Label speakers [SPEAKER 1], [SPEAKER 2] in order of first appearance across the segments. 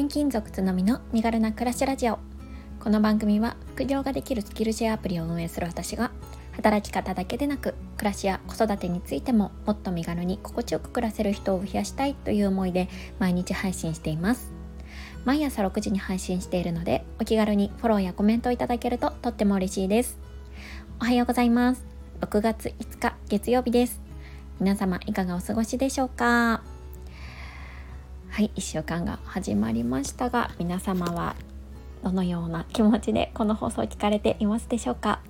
[SPEAKER 1] 転勤族つのみの身軽な暮らしラジオ。この番組は副業ができるスキルシェアアプリを運営する私が働き方だけでなく暮らしや子育てについてももっと身軽に心地よく暮らせる人を増やしたいという思いで毎日配信しています。毎朝6時に配信しているのでお気軽にフォローやコメントをいただけるととっても嬉しいです。おはようございます。6月5日月曜日です。皆様いかがお過ごしでしょうか？はい1週間が始まりましたが皆様はどのような気持ちでこの放送を聞かれていますでしょうか、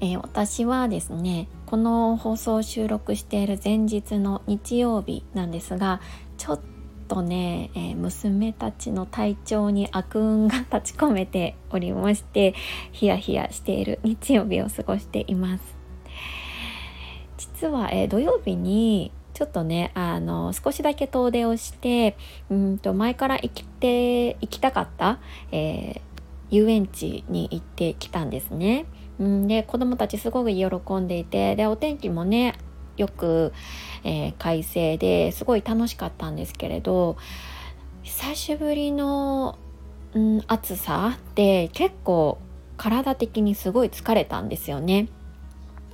[SPEAKER 1] えー、私はですねこの放送を収録している前日の日曜日なんですがちょっとね、えー、娘たちの体調に悪運が立ち込めておりましてヒヤヒヤしている日曜日を過ごしています。実は、えー、土曜日にちょっとねあの少しだけ遠出をしてうんと前から行きて行きたかった、えー、遊園地に行ってきたんですね。うんで子供たちすごく喜んでいてでお天気もねよく、えー、快晴ですごい楽しかったんですけれど久しぶりの、うん、暑さで結構体的にすごい疲れたんですよね。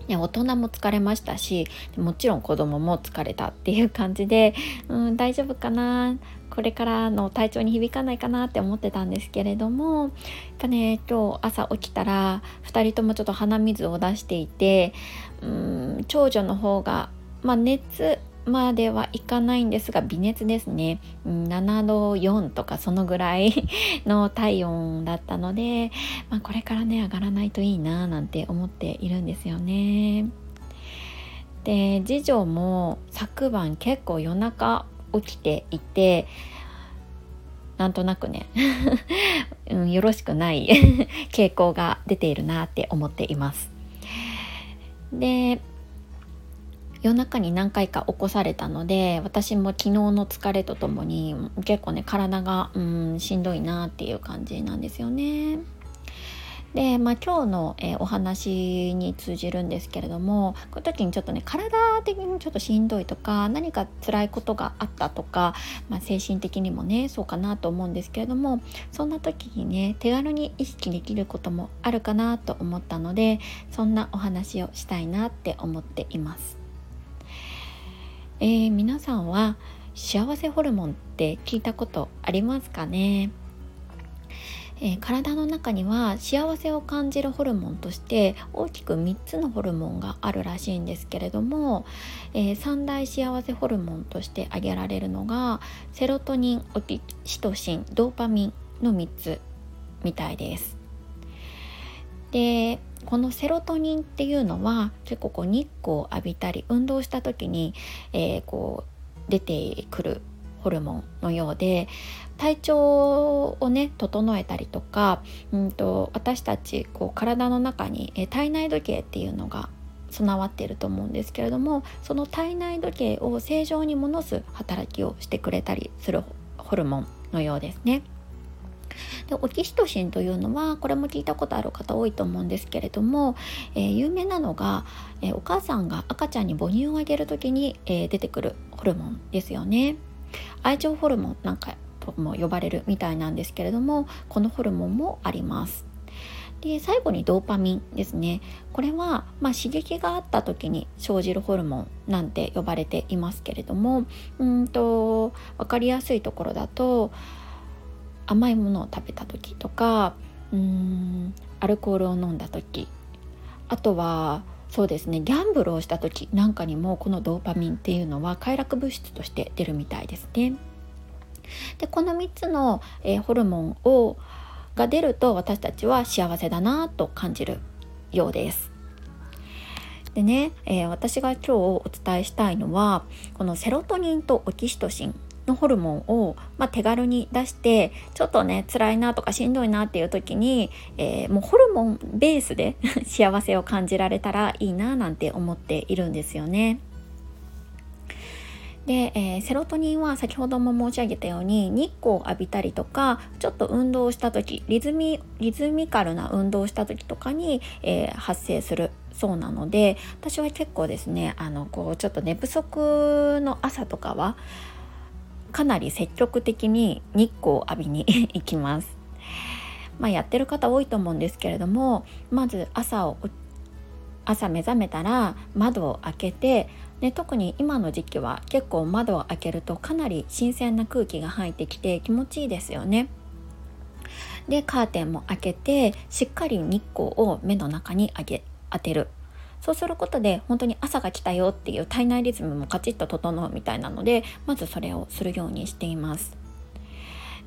[SPEAKER 1] ね、大人も疲れましたしもちろん子供も疲れたっていう感じで、うん、大丈夫かなこれからの体調に響かないかなって思ってたんですけれどもやっぱね今日朝起きたら2人ともちょっと鼻水を出していてうん長女の方が、まあ、熱まではいかないんですが微熱ですね7度4とかそのぐらい の体温だったので、まあ、これからね上がらないといいななんて思っているんですよね。で次女も昨晩結構夜中起きていてなんとなくね、うん、よろしくない 傾向が出ているなって思っています。で夜中に何回か起こされたので私も昨日の疲れとともに結構ね体がうんしんどいなっていう感じなんですよね。で、まあ、今日の、えー、お話に通じるんですけれどもこういう時にちょっとね体的にちょっとしんどいとか何か辛いことがあったとか、まあ、精神的にもねそうかなと思うんですけれどもそんな時にね手軽に意識できることもあるかなと思ったのでそんなお話をしたいなって思っています。えー、皆さんは幸せホルモンって聞いたことありますかね、えー、体の中には幸せを感じるホルモンとして大きく3つのホルモンがあるらしいんですけれども、えー、三大幸せホルモンとして挙げられるのがセロトニンオキシトシンドーパミンの3つみたいです。でこのセロトニンっていうのは結構こう日光を浴びたり運動した時に、えー、こう出てくるホルモンのようで体調をね整えたりとか、うんと、私たちこう体の中に、えー、体内時計っていうのが備わっていると思うんですけれどもその体内時計を正常に戻す働きをしてくれたりするホルモンのようですね。でオキシトシンというのはこれも聞いたことある方多いと思うんですけれども、えー、有名なのが、えー、お母さんが赤ちゃんに母乳をあげる時に、えー、出てくるホルモンですよね。愛情ホルモンなんかとも呼ばれるみたいなんですけれどもこのホルモンもあります。で最後にドーパミンですねこれは、まあ、刺激があった時に生じるホルモンなんて呼ばれていますけれどもうんと分かりやすいところだと甘いものを食べた時とかうーんアルコールを飲んだ時あとはそうですねギャンブルをした時なんかにもこのドーパミンっていうのは快楽物質として出るみたいですね。でこの3つの、えー、ホルモンをが出ると私たちは幸せだなと感じるようです。でね、えー、私が今日お伝えしたいのはこのセロトニンとオキシトシンのホルモンを、まあ、手軽に出してちょっとね辛いなとかしんどいなっていう時に、えー、もうホルモンベースで 幸せを感じられたらいいななんて思っているんですよね。で、えー、セロトニンは先ほども申し上げたように日光を浴びたりとかちょっと運動した時リズミリズミカルな運動をした時とかに、えー、発生するそうなので私は結構ですねあのこうちょっと寝不足の朝とかはかなり積極的に日光を浴びに行きます。まあ、やってる方多いと思うんですけれどもまず朝を朝目覚めたら窓を開けてで特に今の時期は結構窓を開けるとかなり新鮮な空気が入ってきて気持ちいいですよね。でカーテンも開けてしっかり日光を目の中にあげ当てるそうすることで本当に朝が来たよっていう体内リズムもカチッと整うみたいなのでまずそれをするようにしています。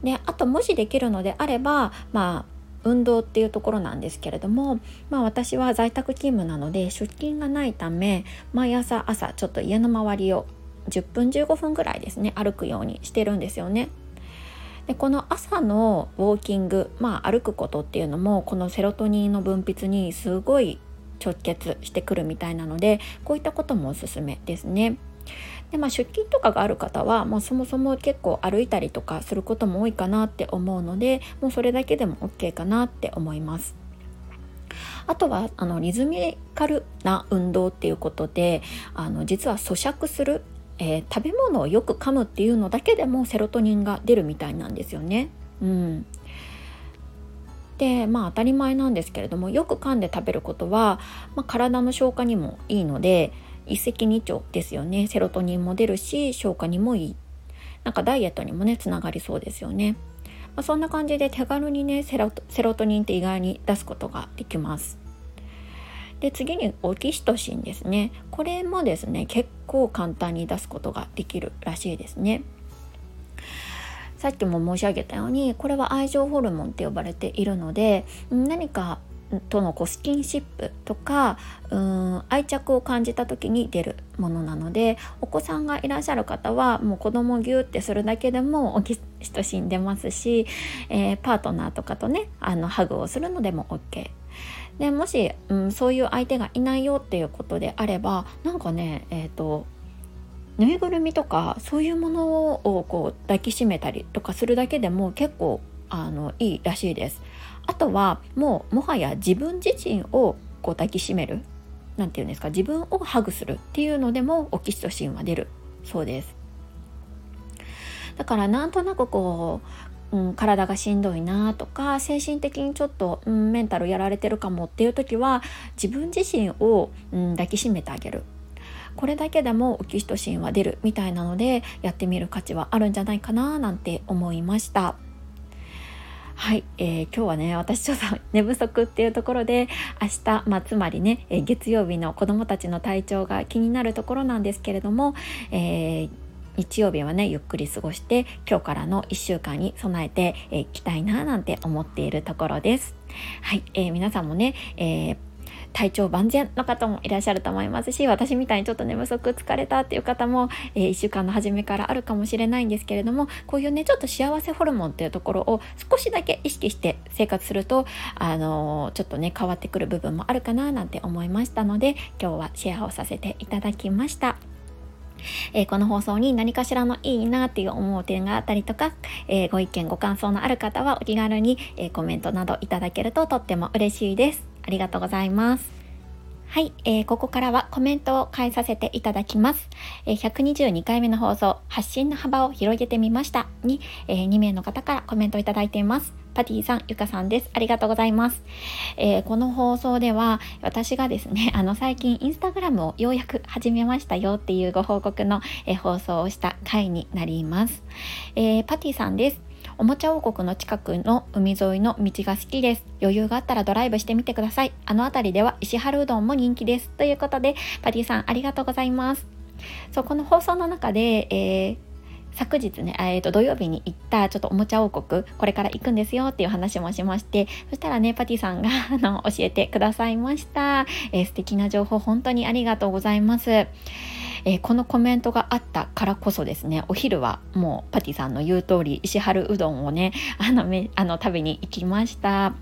[SPEAKER 1] であともしできるのであればまあ運動っていうところなんですけれども、まあ、私は在宅勤務なので出勤がないため毎朝朝ちょっと家の周りを10分15分ぐらいですね歩くようにしてるんですよね。でこの朝のウォーキング、まあ、歩くことっていうのもこのセロトニンの分泌にすごい直結してくるみたいなのでこういったこともおすすめですね。でまあ、出勤とかがある方はもうそもそも結構歩いたりとかすることも多いかなって思うのでもうそれだけでも OK かなって思います。あとはあのリズミカルな運動っていうことであの実は咀嚼する、えー、食べ物をよく噛むっていうのだけでもセロトニンが出るみたいなんですよね。うん、でまあ当たり前なんですけれどもよく噛んで食べることは、まあ、体の消化にもいいので一石二鳥ですよね。セロトニンも出るし消化にもいい。なんかダイエットにもねつながりそうですよね、まあ、そんな感じで手軽にねセロセロトニンって意外に出すことができます。で次にオキシトシンですね。これもですね結構簡単に出すことができるらしいですね。さっきも申し上げたようにこれは愛情ホルモンって呼ばれているので何かとのこうスキンシップとかうん愛着を感じた時に出るものなのでお子さんがいらっしゃる方はもう子供をギュってするだけでもオキシトシン出ますし、えー、パートナーとかとねあのハグをするのでも OK。でもし、うん、そういう相手がいないよっていうことであればなんかねえっ、ー、とぬいぐるみとかそういうものをこう抱きしめたりとかするだけでも結構あのいいらしいです。あとはもうもはや自分自身をこう抱きしめる。何て言うんですか。自分をハグするっていうのでもオキシトシンは出るそうです。だからなんとなくこう、うん、体がしんどいなとか精神的にちょっと、うん、メンタルやられてるかもっていう時は自分自身を、うん、抱きしめてあげる。これだけでもオキシトシンは出るみたいなのでやってみる価値はあるんじゃないかななんて思いました。はい、えー、今日はね私ちょっと寝不足っていうところで明日、まあ、つまりね、えー、月曜日の子どもたちの体調が気になるところなんですけれども、えー日曜日はねゆっくり過ごして今日からの1週間に備えてい、えー、きたいななんて思っているところです。はい、えー、皆さんもね、えー体調万全の方もいらっしゃると思いますし私みたいにちょっと寝不足疲れたっていう方も、えー、1週間の初めからあるかもしれないんですけれどもこういうねちょっと幸せホルモンっていうところを少しだけ意識して生活するとあのー、ちょっとね変わってくる部分もあるかななんて思いましたので今日はシェアをさせていただきました。えー、この放送に何かしらのいいなっていう思う点があったりとか、えー、ご意見ご感想のある方はお気軽に、えー、コメントなどいただけるととっても嬉しいです。ありがとうございます。はい、えー、ここからはコメントを返させていただきます。えー、122回目の放送、発信の幅を広げてみましたに、えー、2名の方からコメントいただいています。パティさん、ゆかさんです。ありがとうございます。えー、この放送では、私がですね、あの、最近インスタグラムをようやく始めましたよっていうご報告の、えー、放送をした回になります。えー、パティさんです。おもちゃ王国の近くの海沿いの道が好きです。余裕があったらドライブしてみてください。あの辺りでは石原うどんも人気です。ということで、パティさんありがとうございます。そう、この放送の中で、えー昨日ね、えー、と土曜日に行ったちょっとおもちゃ王国これから行くんですよっていう話もしましてそしたらねパティさんが あの教えてくださいました、えー、素敵な情報本当にありがとうございますえー、このコメントがあったからこそですねお昼はもうパティさんの言う通り石原うどんをね あのめあの食べに行きました。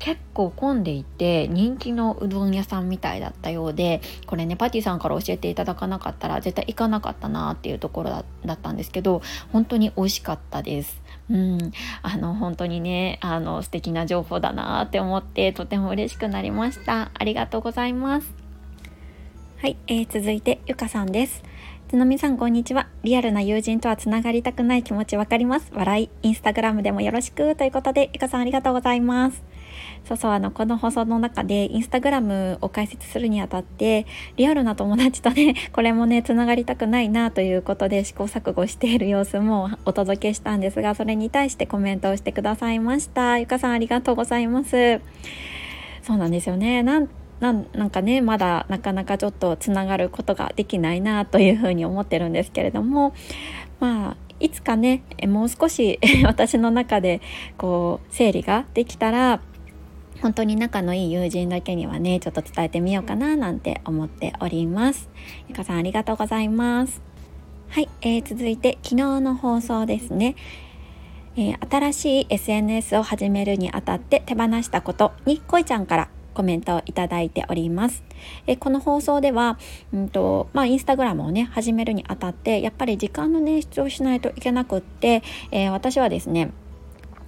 [SPEAKER 1] 結構混んでいて人気のうどん屋さんみたいだったようでこれねパティさんから教えていただかなかったら絶対行かなかったなっていうところだったんですけど本当に美味しかったです。うん、あの本当にねあの素敵な情報だなって思ってとても嬉しくなりました。ありがとうございます。はい、えー、続いてゆかさんです。つのみさんこんにちは。リアルな友人とはつながりたくない気持ちわかります。笑いインスタグラムでもよろしく。ということでゆかさんありがとうございます。そうそうあのこの放送の中でインスタグラムを解説するにあたってリアルな友達とね これもねつながりたくないなということで試行錯誤している様子もお届けしたんですがそれに対してコメントをしてくださいました。ゆかさんありがとうございます。そうなんですよね。なんなんかねまだなかなかちょっとつながることができないなというふうに思ってるんですけれどもまあいつかねもう少し 私の中でこう整理ができたら本当に仲のいい友人だけにはねちょっと伝えてみようかななんて思っております。ゆかさんありがとうございます。はい、えー、続いて昨日の放送ですね。えー、新しい SNS を始めるにあたって手放したことにこいちゃんからコメントをいただいております。えこの放送では、うんとまあ、インスタグラムをね始めるにあたってやっぱり時間の捻出をしないといけなくって、えー、私はですね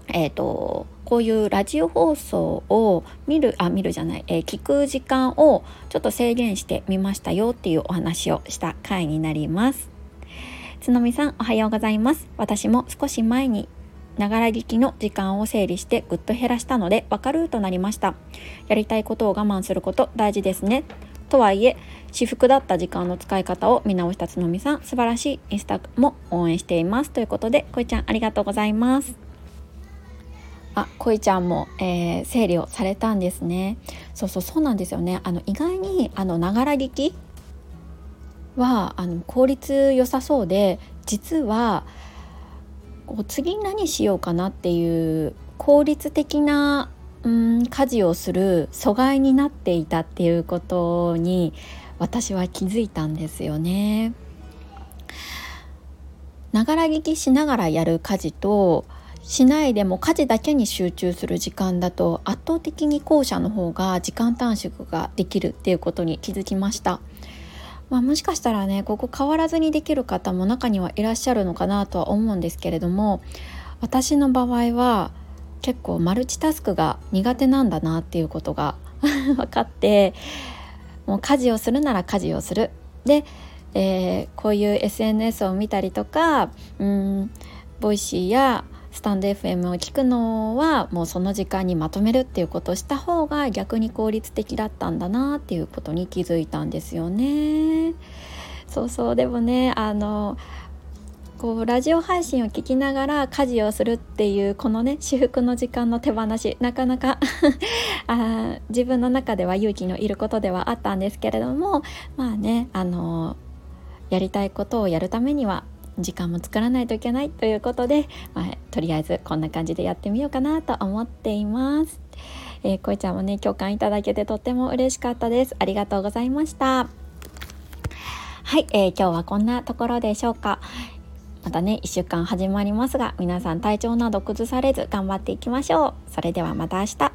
[SPEAKER 1] えーとこういうラジオ放送を見るあ見るじゃない、えー、聞く時間をちょっと制限してみましたよっていうお話をした回になりますつのみさんおはようございます私も少し前にながら聞きの時間を整理してぐっと減らしたので分かるとなりました。やりたいことを我慢すること大事ですね。とはいえ私服だった時間の使い方を見直したつのみさん素晴らしいインスタも応援しています。ということでこいちゃんありがとうございます。あこいちゃんも、えー、整理をされたんですね。そうそうそうなんですよね。あの意外にあのながら聞きはあの効率良さそうで実はこう次何しようかなっていう効率的なうん家事をする阻害になっていたっていうことに私は気づいたんですよね。ながら聞きしながらやる家事としないでも家事だけに集中する時間だと圧倒的に後者の方が時間短縮ができるっていうことに気づきました。まあ、もしかしたらねここ変わらずにできる方も中にはいらっしゃるのかなとは思うんですけれども私の場合は結構マルチタスクが苦手なんだなっていうことが 分かってもう家事をするなら家事をする。で、えー、こういう SNS を見たりとかうんボイシーやスタンド FM を聞くのはもうその時間にまとめるっていうことをした方が逆に効率的だったんだなっていうことに気づいたんですよね。そうそうでもねあのこうラジオ配信を聞きながら家事をするっていうこのね 至福の時間の手放しなかなか あ自分の中では勇気のいることではあったんですけれどもまあねあのやりたいことをやるためには時間も作らないといけないということで、まあ、とりあえずこんな感じでやってみようかなと思っています。えー、こいちゃんもね共感いただけてとっても嬉しかったです。ありがとうございました。はい、えー、今日はこんなところでしょうか。またね1週間始まりますが皆さん体調など崩されず頑張っていきましょう。それではまた明日。